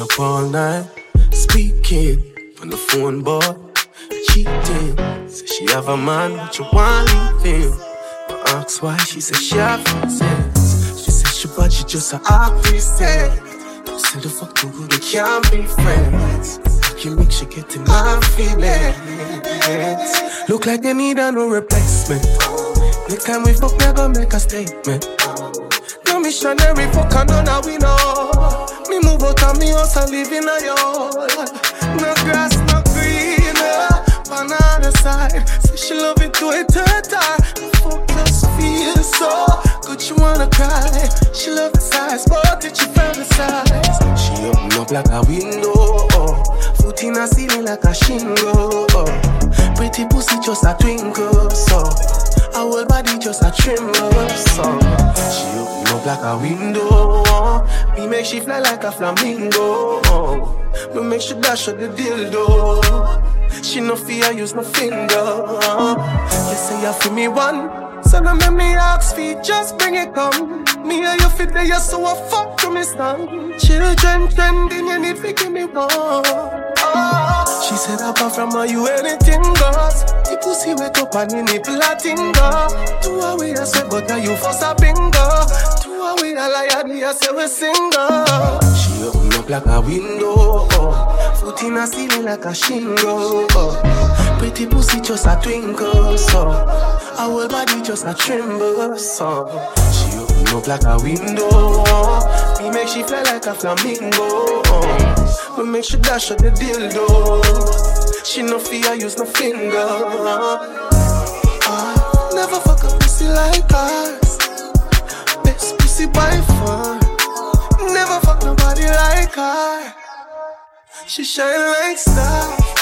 up all night, speaking on the phone, boy. Cheating. Say she have a man, but you want leave him. But ask why, she said she have reasons. She said she but she just a actress. Say the fuck to who they can't be friends. Can make she get in my feelings. Look like they need a no replacement. Next time we fuck, we gonna make a statement. Missionary for now we know. Me move out of me house and live in a yard. No grass, no green. On the other side, say she love it to her Fuck just feel so good, she wanna cry. She love the size, but it she fantasize. She open up like a window, foot in a ceiling like a shingle. Pretty pussy just a twinkle, so her whole body just a tremble, so like a window. Me make she fly like a flamingo. Me make she dash at the dildo. She no fear, use no finger. You say you feel me one, so no make me ask feet, just bring it come. Me and you fit there, so I fuck to me stand. Children trending, you need to give me one. She said apart from her, you anything goes. The pussy wet up and the nipple a. Two away I say, but now you force a bingo. Two away a liar, me I say we single. She open up like a window. Foot in a ceiling like a shingle. Pretty pussy just a twinkle, so our whole body just a tremble, so she open up like a window. Me make she fly like a flamingo. We make she dash at the dildo. She no fear, use no finger. Uh, never fuck a pussy like us. Her. She shine like star.